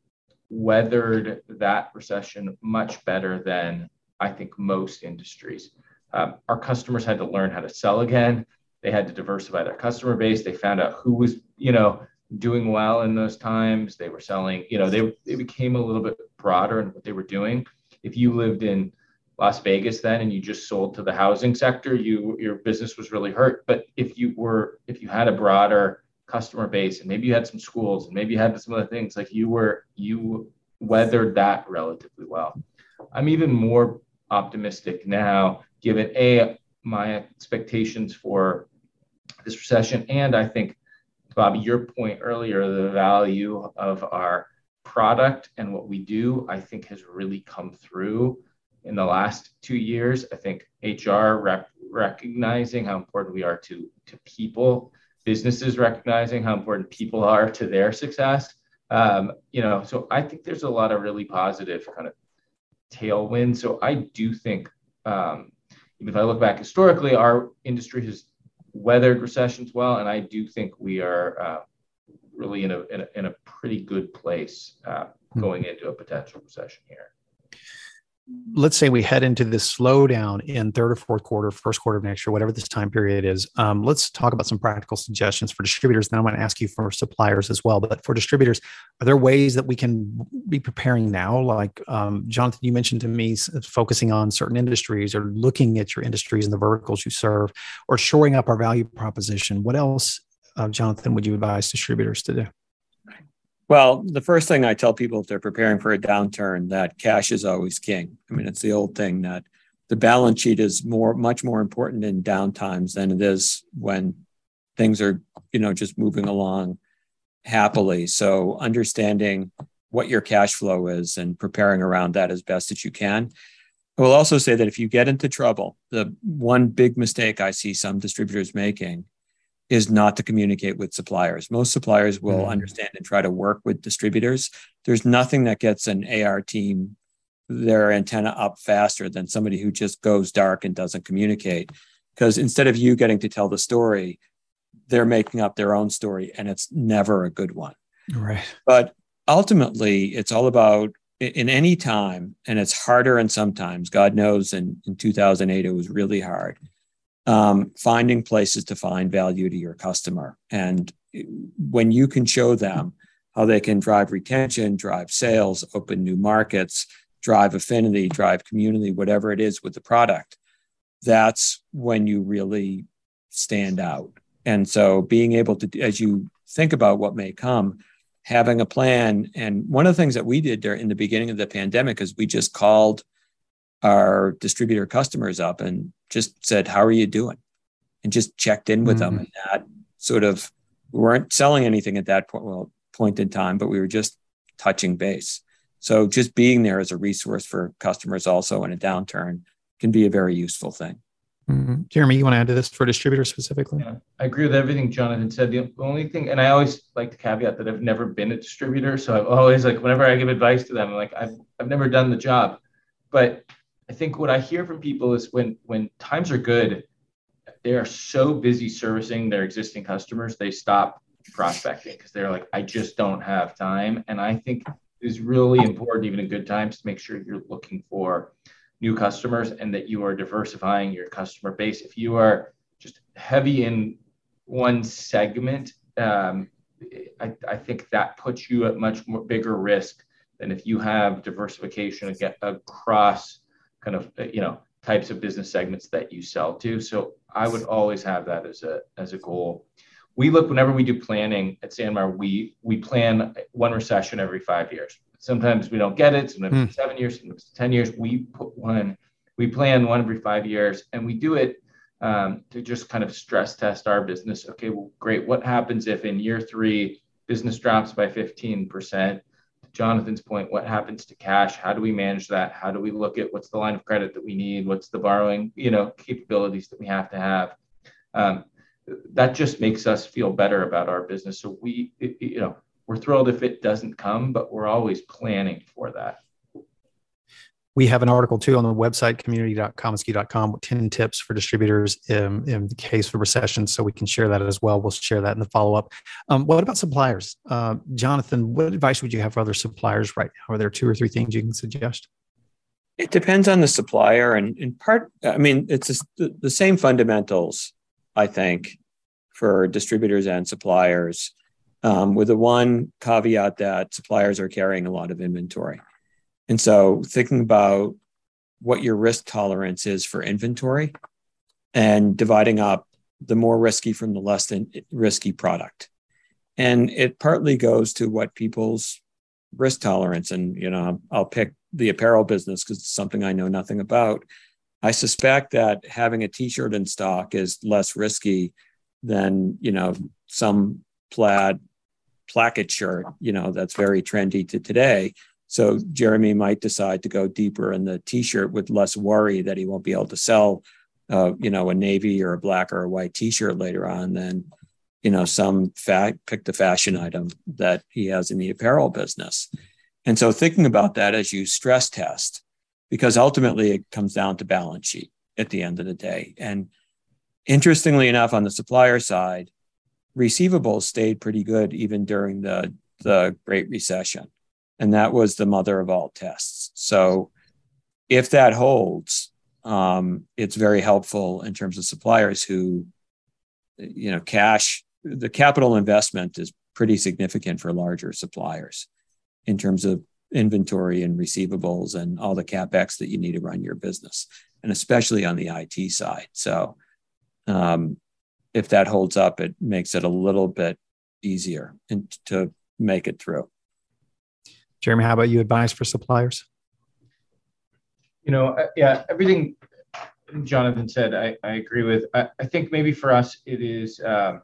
weathered that recession much better than I think most industries. Um, our customers had to learn how to sell again. They had to diversify their customer base. They found out who was, you know, doing well in those times. They were selling, you know, they, they became a little bit broader in what they were doing. If you lived in Las Vegas then and you just sold to the housing sector, you your business was really hurt. But if you were if you had a broader customer base and maybe you had some schools and maybe you had some other things, like you were you weathered that relatively well. I'm even more optimistic now given a my expectations for this recession and I think Bobby, your point earlier, the value of our product and what we do, I think has really come through in the last two years. I think HR rep- recognizing how important we are to, to people, businesses recognizing how important people are to their success. Um, you know, so I think there's a lot of really positive kind of tailwind. So I do think, um, if I look back historically, our industry has weathered recessions well, and I do think we are uh, really in a, in a, in a pretty good place uh, hmm. going into a potential recession here let's say we head into this slowdown in third or fourth quarter, first quarter of next year, whatever this time period is. Um, let's talk about some practical suggestions for distributors. Then I'm going to ask you for suppliers as well. But for distributors, are there ways that we can be preparing now? Like um, Jonathan, you mentioned to me focusing on certain industries or looking at your industries and the verticals you serve, or shoring up our value proposition. What else, uh, Jonathan, would you advise distributors to do? Well, the first thing I tell people if they're preparing for a downturn that cash is always king. I mean, it's the old thing that the balance sheet is more much more important in downtimes than it is when things are, you know, just moving along happily. So understanding what your cash flow is and preparing around that as best that you can. I will also say that if you get into trouble, the one big mistake I see some distributors making is not to communicate with suppliers. Most suppliers will mm-hmm. understand and try to work with distributors. There's nothing that gets an AR team their antenna up faster than somebody who just goes dark and doesn't communicate. Because instead of you getting to tell the story, they're making up their own story and it's never a good one. Right. But ultimately, it's all about in any time, and it's harder and sometimes, God knows in, in 2008, it was really hard um, finding places to find value to your customer. And when you can show them how they can drive retention, drive sales, open new markets, drive affinity, drive community, whatever it is with the product, that's when you really stand out. And so being able to, as you think about what may come, having a plan. And one of the things that we did there in the beginning of the pandemic is we just called our distributor customers up and just said, How are you doing? And just checked in with mm-hmm. them. And that sort of, we weren't selling anything at that point, well, point in time, but we were just touching base. So just being there as a resource for customers also in a downturn can be a very useful thing. Mm-hmm. Jeremy, you want to add to this for distributors specifically? Yeah, I agree with everything Jonathan said. The only thing, and I always like to caveat that I've never been a distributor, so I've always like whenever I give advice to them, I'm like I've I've never done the job, but I think what I hear from people is when when times are good, they are so busy servicing their existing customers, they stop prospecting because they're like, I just don't have time. And I think it's really important, even in good times, to make sure you're looking for new customers and that you are diversifying your customer base. If you are just heavy in one segment, um, I, I, think that puts you at much more bigger risk than if you have diversification across kind of you know types of business segments that you sell to. So I would always have that as a as a goal. We look whenever we do planning at SanMar, we we plan one recession every five years. Sometimes we don't get it. Sometimes mm. seven years, sometimes ten years. We put one. We plan one every five years, and we do it um, to just kind of stress test our business. Okay, well, great. What happens if in year three business drops by fifteen percent? Jonathan's point, what happens to cash? How do we manage that? How do we look at what's the line of credit that we need? What's the borrowing, you know, capabilities that we have to have? Um, that just makes us feel better about our business. So we, you know, we're thrilled if it doesn't come, but we're always planning for that. We have an article too on the website community.commonsku.com with 10 tips for distributors in, in, the case of recession. So we can share that as well. We'll share that in the follow up. Um, what about suppliers? Uh, Jonathan, what advice would you have for other suppliers right now? Are there two or three things you can suggest? It depends on the supplier. And in part, I mean, it's the same fundamentals, I think, for distributors and suppliers, um, with the one caveat that suppliers are carrying a lot of inventory. And so thinking about what your risk tolerance is for inventory and dividing up the more risky from the less than risky product. And it partly goes to what people's risk tolerance and you know I'll pick the apparel business because it's something I know nothing about. I suspect that having a t-shirt in stock is less risky than, you know, some plaid placket shirt, you know, that's very trendy to today so Jeremy might decide to go deeper in the T-shirt with less worry that he won't be able to sell, uh, you know, a navy or a black or a white T-shirt later on than, you know, some fat pick the fashion item that he has in the apparel business. And so thinking about that as you stress test, because ultimately it comes down to balance sheet at the end of the day. And interestingly enough, on the supplier side, receivables stayed pretty good even during the the Great Recession and that was the mother of all tests. So if that holds, um, it's very helpful in terms of suppliers who, you know, cash, the capital investment is pretty significant for larger suppliers in terms of inventory and receivables and all the capex that you need to run your business, and especially on the IT side. So, um, if that holds up, it makes it a little bit easier to make it through. Jeremy, how about you? advise for suppliers? You know, uh, yeah, everything Jonathan said, I, I agree with. I, I think maybe for us, it is um,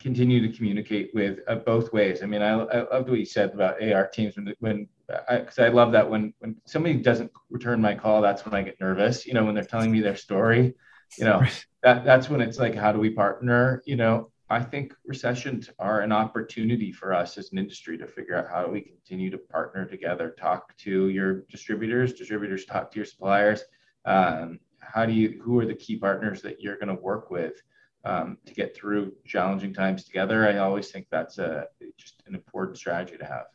continue to communicate with uh, both ways. I mean, I, I loved what you said about AR teams when, when because I, I, love that when when somebody doesn't return my call, that's when I get nervous. You know, when they're telling me their story, you know, that that's when it's like, how do we partner? You know, I think recessions are an opportunity for us as an industry to figure out how do we continue to partner together, talk to your distributors, distributors talk to your suppliers. Um, how do you, who are the key partners that you're going to work with um, to get through challenging times together? I always think that's a, just an important strategy to have.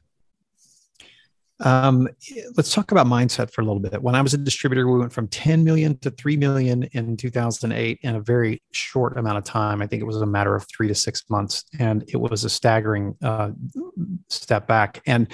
Um, let's talk about mindset for a little bit. When I was a distributor, we went from 10 million to 3 million in 2008 in a very short amount of time. I think it was a matter of three to six months, and it was a staggering uh, step back. And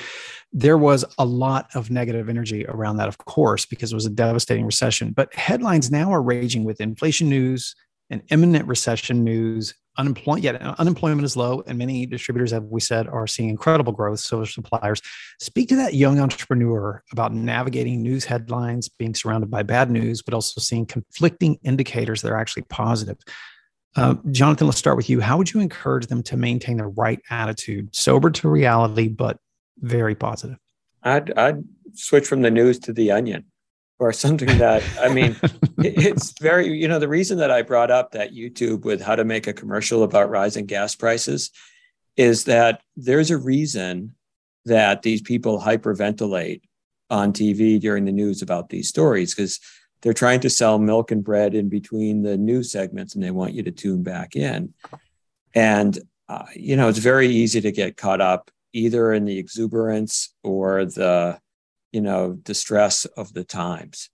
there was a lot of negative energy around that, of course, because it was a devastating recession. But headlines now are raging with inflation news and imminent recession news unemployment yet unemployment is low and many distributors as we said are seeing incredible growth so are suppliers. Speak to that young entrepreneur about navigating news headlines being surrounded by bad news but also seeing conflicting indicators that are actually positive. Uh, jonathan let's start with you. How would you encourage them to maintain the right attitude sober to reality but very positive? I'd I'd switch from the news to the Onion, or something that I mean, it's very you know the reason that I brought up that YouTube with how to make a commercial about rising gas prices is that there's a reason that these people hyperventilate on TV during the news about these stories because they're trying to sell milk and bread in between the news segments and they want you to tune back in. And, uh, you know, it's very easy to get caught up either in the exuberance or the, you know, distress of the times.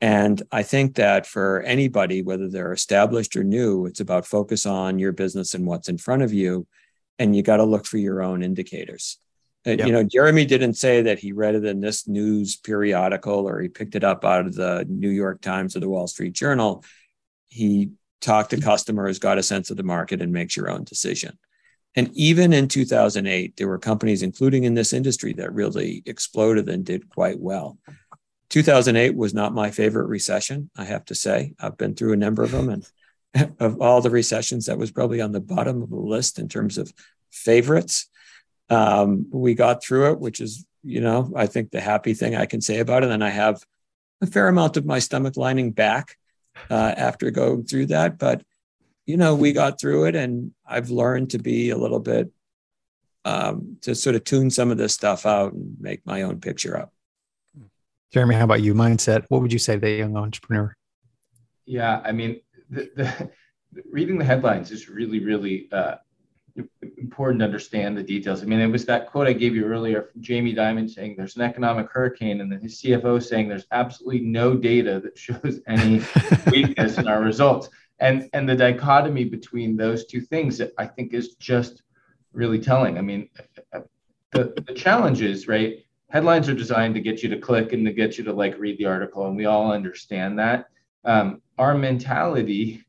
And I think that for anybody, whether they're established or new, it's about focus on your business and what's in front of you. And you got to look for your own indicators. Uh, yep. You know, Jeremy didn't say that he read it in this news periodical or he picked it up out of the New York Times or the Wall Street Journal. He talked to customers, got a sense of the market, and makes your own decision. And even in 2008, there were companies, including in this industry, that really exploded and did quite well. 2008 was not my favorite recession, I have to say. I've been through a number of them, and of all the recessions, that was probably on the bottom of the list in terms of favorites. Um, we got through it, which is, you know, I think the happy thing I can say about it. And I have a fair amount of my stomach lining back uh, after going through that. But, you know, we got through it and I've learned to be a little bit, um, to sort of tune some of this stuff out and make my own picture up. Jeremy, how about you? Mindset. What would you say to the young entrepreneur? Yeah, I mean, the, the, reading the headlines is really, really uh, important to understand the details. I mean, it was that quote I gave you earlier from Jamie Dimon saying there's an economic hurricane, and then his CFO saying there's absolutely no data that shows any weakness in our results. And and the dichotomy between those two things, I think, is just really telling. I mean, the the challenge is right. Headlines are designed to get you to click and to get you to like read the article, and we all understand that. Um, our mentality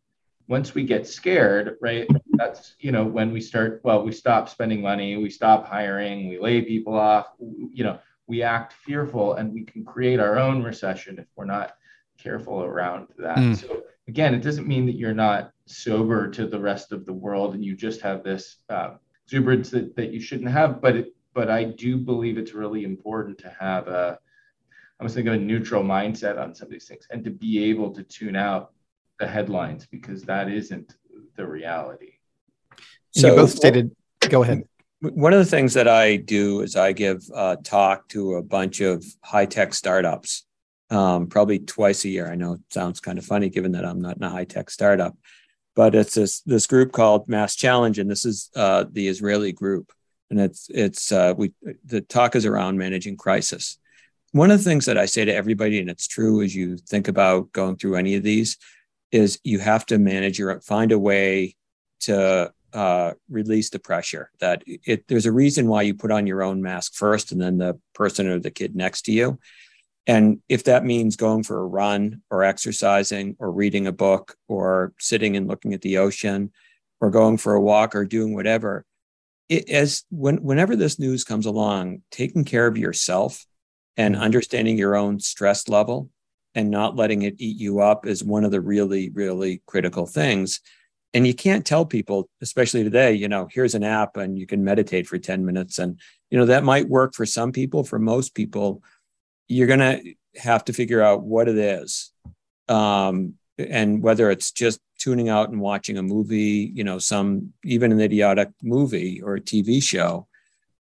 once we get scared, right, that's you know when we start. Well, we stop spending money, we stop hiring, we lay people off. You know, we act fearful, and we can create our own recession if we're not careful around that. Mm. So again, it doesn't mean that you're not sober to the rest of the world and you just have this uh, exuberance that, that you shouldn't have. But it, but I do believe it's really important to have a I was thinking of a neutral mindset on some of these things and to be able to tune out the headlines because that isn't the reality. So you both stated, go ahead. One of the things that I do is I give a talk to a bunch of high tech startups, um, probably twice a year. I know it sounds kind of funny given that I'm not in a high tech startup, but it's this this group called Mass Challenge, and this is uh, the Israeli group, and it's it's uh, we the talk is around managing crisis. One of the things that I say to everybody, and it's true as you think about going through any of these, is you have to manage your find a way to uh, release the pressure that it there's a reason why you put on your own mask first and then the person or the kid next to you and if that means going for a run or exercising or reading a book or sitting and looking at the ocean or going for a walk or doing whatever it, as when whenever this news comes along taking care of yourself and mm-hmm. understanding your own stress level and not letting it eat you up is one of the really, really critical things. And you can't tell people, especially today, you know, here's an app and you can meditate for 10 minutes. And, you know, that might work for some people. For most people, you're going to have to figure out what it is. Um, and whether it's just tuning out and watching a movie, you know, some even an idiotic movie or a TV show,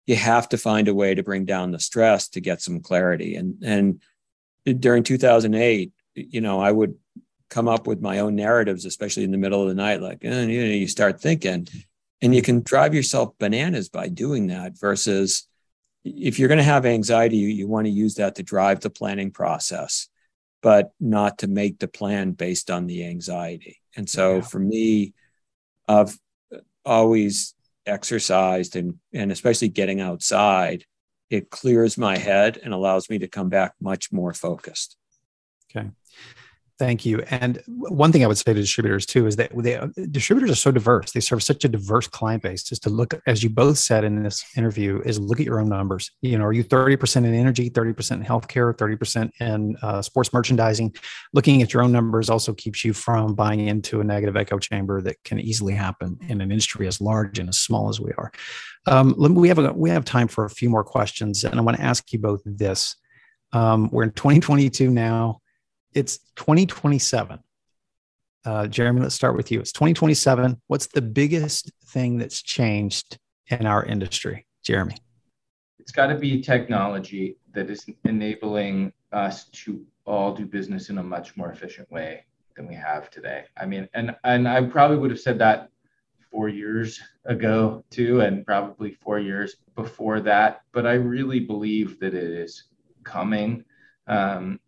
you have to find a way to bring down the stress to get some clarity. And, and, during 2008, you know, I would come up with my own narratives, especially in the middle of the night. Like, eh, you know, you start thinking, and you can drive yourself bananas by doing that. Versus, if you're going to have anxiety, you, you want to use that to drive the planning process, but not to make the plan based on the anxiety. And so, yeah. for me, I've always exercised and and especially getting outside it clears my head and allows me to come back much more focused. Okay. Thank you. And one thing I would say to distributors too is that they, distributors are so diverse. They serve such a diverse client base. Just to look, as you both said in this interview, is look at your own numbers. You know, are you 30% in energy, 30% in healthcare, 30% in uh, sports merchandising? Looking at your own numbers also keeps you from buying into a negative echo chamber that can easily happen in an industry as large and as small as we are. Um, we have a, we have time for a few more questions, and I want to ask you both this. Um, we're in 2022 now it's 2027. Uh, Jeremy, let's start with you. It's 2027. What's the biggest thing that's changed in our industry, Jeremy? It's got to be technology that is enabling us to all do business in a much more efficient way than we have today. I mean, and and I probably would have said that four years ago too, and probably four years before that. But I really believe that it is coming. Um,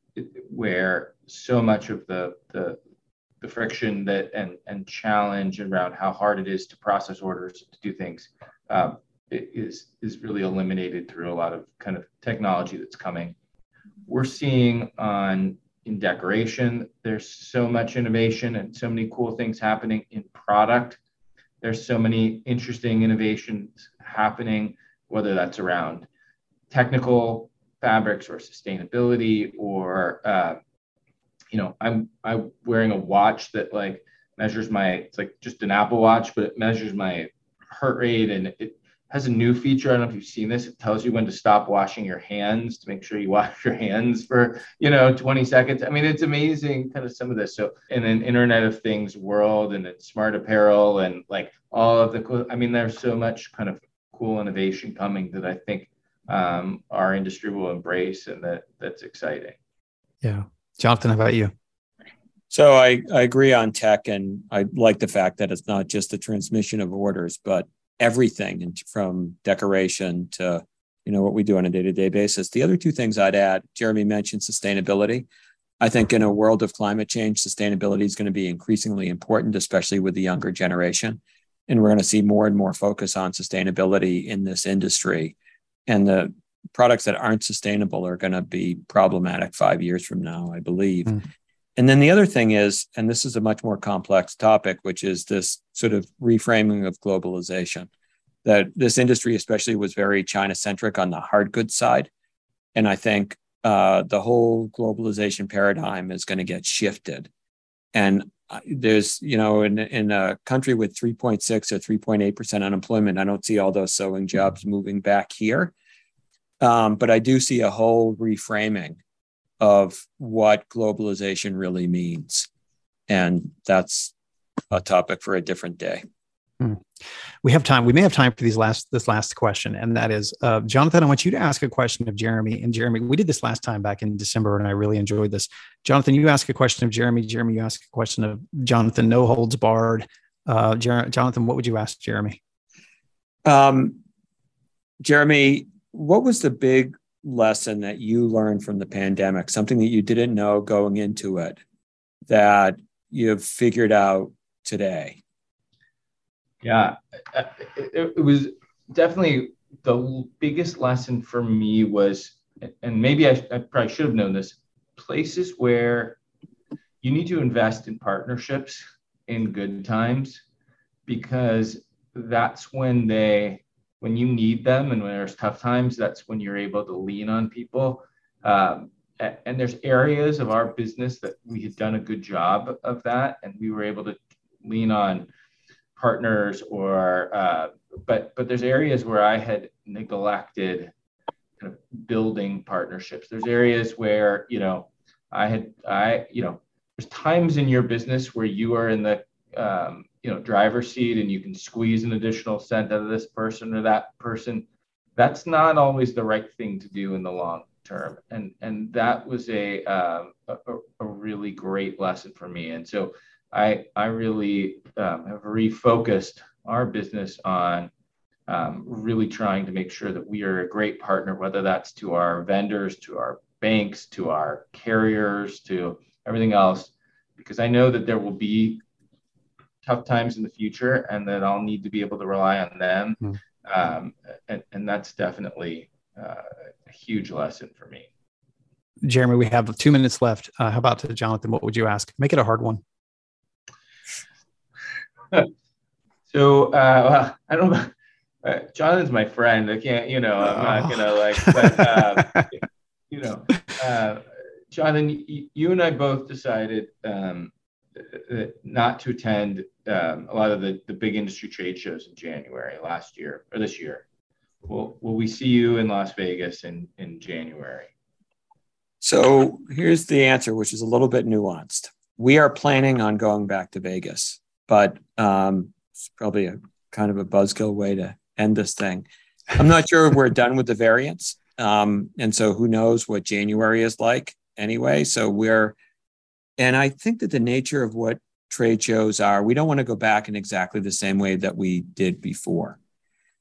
where so much of the the, the friction that and and challenge around how hard it is to process orders to do things um, is is really eliminated through a lot of kind of technology that's coming. We're seeing on in decoration, there's so much innovation and so many cool things happening in product. There's so many interesting innovations happening, whether that's around technical fabrics or sustainability or uh, you know i'm i'm wearing a watch that like measures my it's like just an apple watch but it measures my heart rate and it has a new feature i don't know if you've seen this it tells you when to stop washing your hands to make sure you wash your hands for you know 20 seconds i mean it's amazing kind of some of this so in an internet of things world and in smart apparel and like all of the cool, i mean there's so much kind of cool innovation coming that i think um, our industry will embrace and that that's exciting. Yeah. Jonathan, how about you? So I, I agree on tech and I like the fact that it's not just the transmission of orders, but everything from decoration to you know what we do on a day-to-day basis. The other two things I'd add, Jeremy mentioned sustainability. I think in a world of climate change, sustainability is going to be increasingly important, especially with the younger generation. And we're going to see more and more focus on sustainability in this industry and the products that aren't sustainable are going to be problematic five years from now, I believe. Mm. And then the other thing is, and this is a much more complex topic, which is this sort of reframing of globalization. That this industry, especially, was very China centric on the hard goods side. And I think uh, the whole globalization paradigm is going to get shifted. And there's, you know, in, in a country with 3.6 or 3.8% unemployment, I don't see all those sewing jobs moving back here. Um, but I do see a whole reframing of what globalization really means. And that's a topic for a different day. Hmm. We have time. We may have time for these last this last question, and that is, uh, Jonathan. I want you to ask a question of Jeremy. And Jeremy, we did this last time back in December, and I really enjoyed this. Jonathan, you ask a question of Jeremy. Jeremy, you ask a question of Jonathan. No holds barred. Uh, Jer- Jonathan, what would you ask Jeremy? Um, Jeremy, what was the big lesson that you learned from the pandemic? Something that you didn't know going into it that you've figured out today? Yeah, uh, it, was definitely the biggest lesson for me was, and maybe I, I probably should have known this, places where you need to invest in partnerships in good times because that's when they when you need them and when there's tough times, that's when you're able to lean on people. Um, and there's areas of our business that we had done a good job of that, and we were able to lean on partners or uh, but but there's areas where I had neglected kind of building partnerships. There's areas where you know I had I you know there's times in your business where you are in the um, you know driver's seat and you can squeeze an additional cent out of this person or that person that's not always the right thing to do in the long term. And and that was a um, a, a, really great lesson for me. And so i i really um, have refocused our business on um, really trying to make sure that we are a great partner whether that's to our vendors to our banks to our carriers to everything else because i know that there will be tough times in the future and that I'll need to be able to rely on them. Mm. Um, and, and that's definitely uh, a huge lesson for me. Jeremy, we have two minutes left. Uh, how about to Jonathan? What would you ask? Make it a hard one. so uh, well, I don't know. Uh, Jonathan's my friend. I can't, you know, I'm not gonna like, but uh, you know, uh, Jonathan, you and I both decided um, not to attend um, a lot of the, the big industry trade shows in January last year or this year. Will, will we see you in Las Vegas in, in January? So here's the answer, which is a little bit nuanced. We are planning on going back to Vegas, but um, it's probably a kind of a buzzkill way to end this thing. I'm not sure we're done with the variants. Um, and so who knows what January is like anyway. So we're, and I think that the nature of what trade shows are, we don't want to go back in exactly the same way that we did before.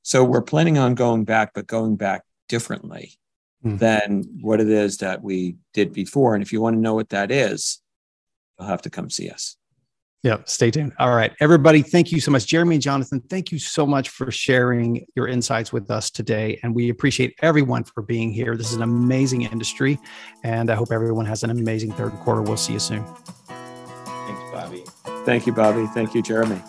So we're planning on going back, but going back differently mm. than what it is that we did before. And if you want to know what that is, you'll have to come see us. Yeah, stay tuned. All right, everybody, thank you so much. Jeremy and Jonathan, thank you so much for sharing your insights with us today. And we appreciate everyone for being here. This is an amazing industry. And I hope everyone has an amazing third quarter. We'll see you soon. Thanks, Bobby. Thank you, Bobby. Thank you, Jeremy.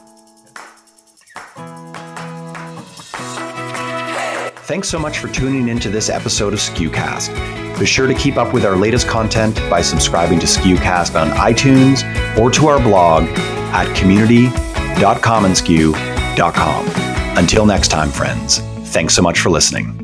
Thanks so much for tuning into this episode of SKUcast. Be sure to keep up with our latest content by subscribing to SKUcast on iTunes or to our blog at community.commonsku.com. Until next time, friends, thanks so much for listening.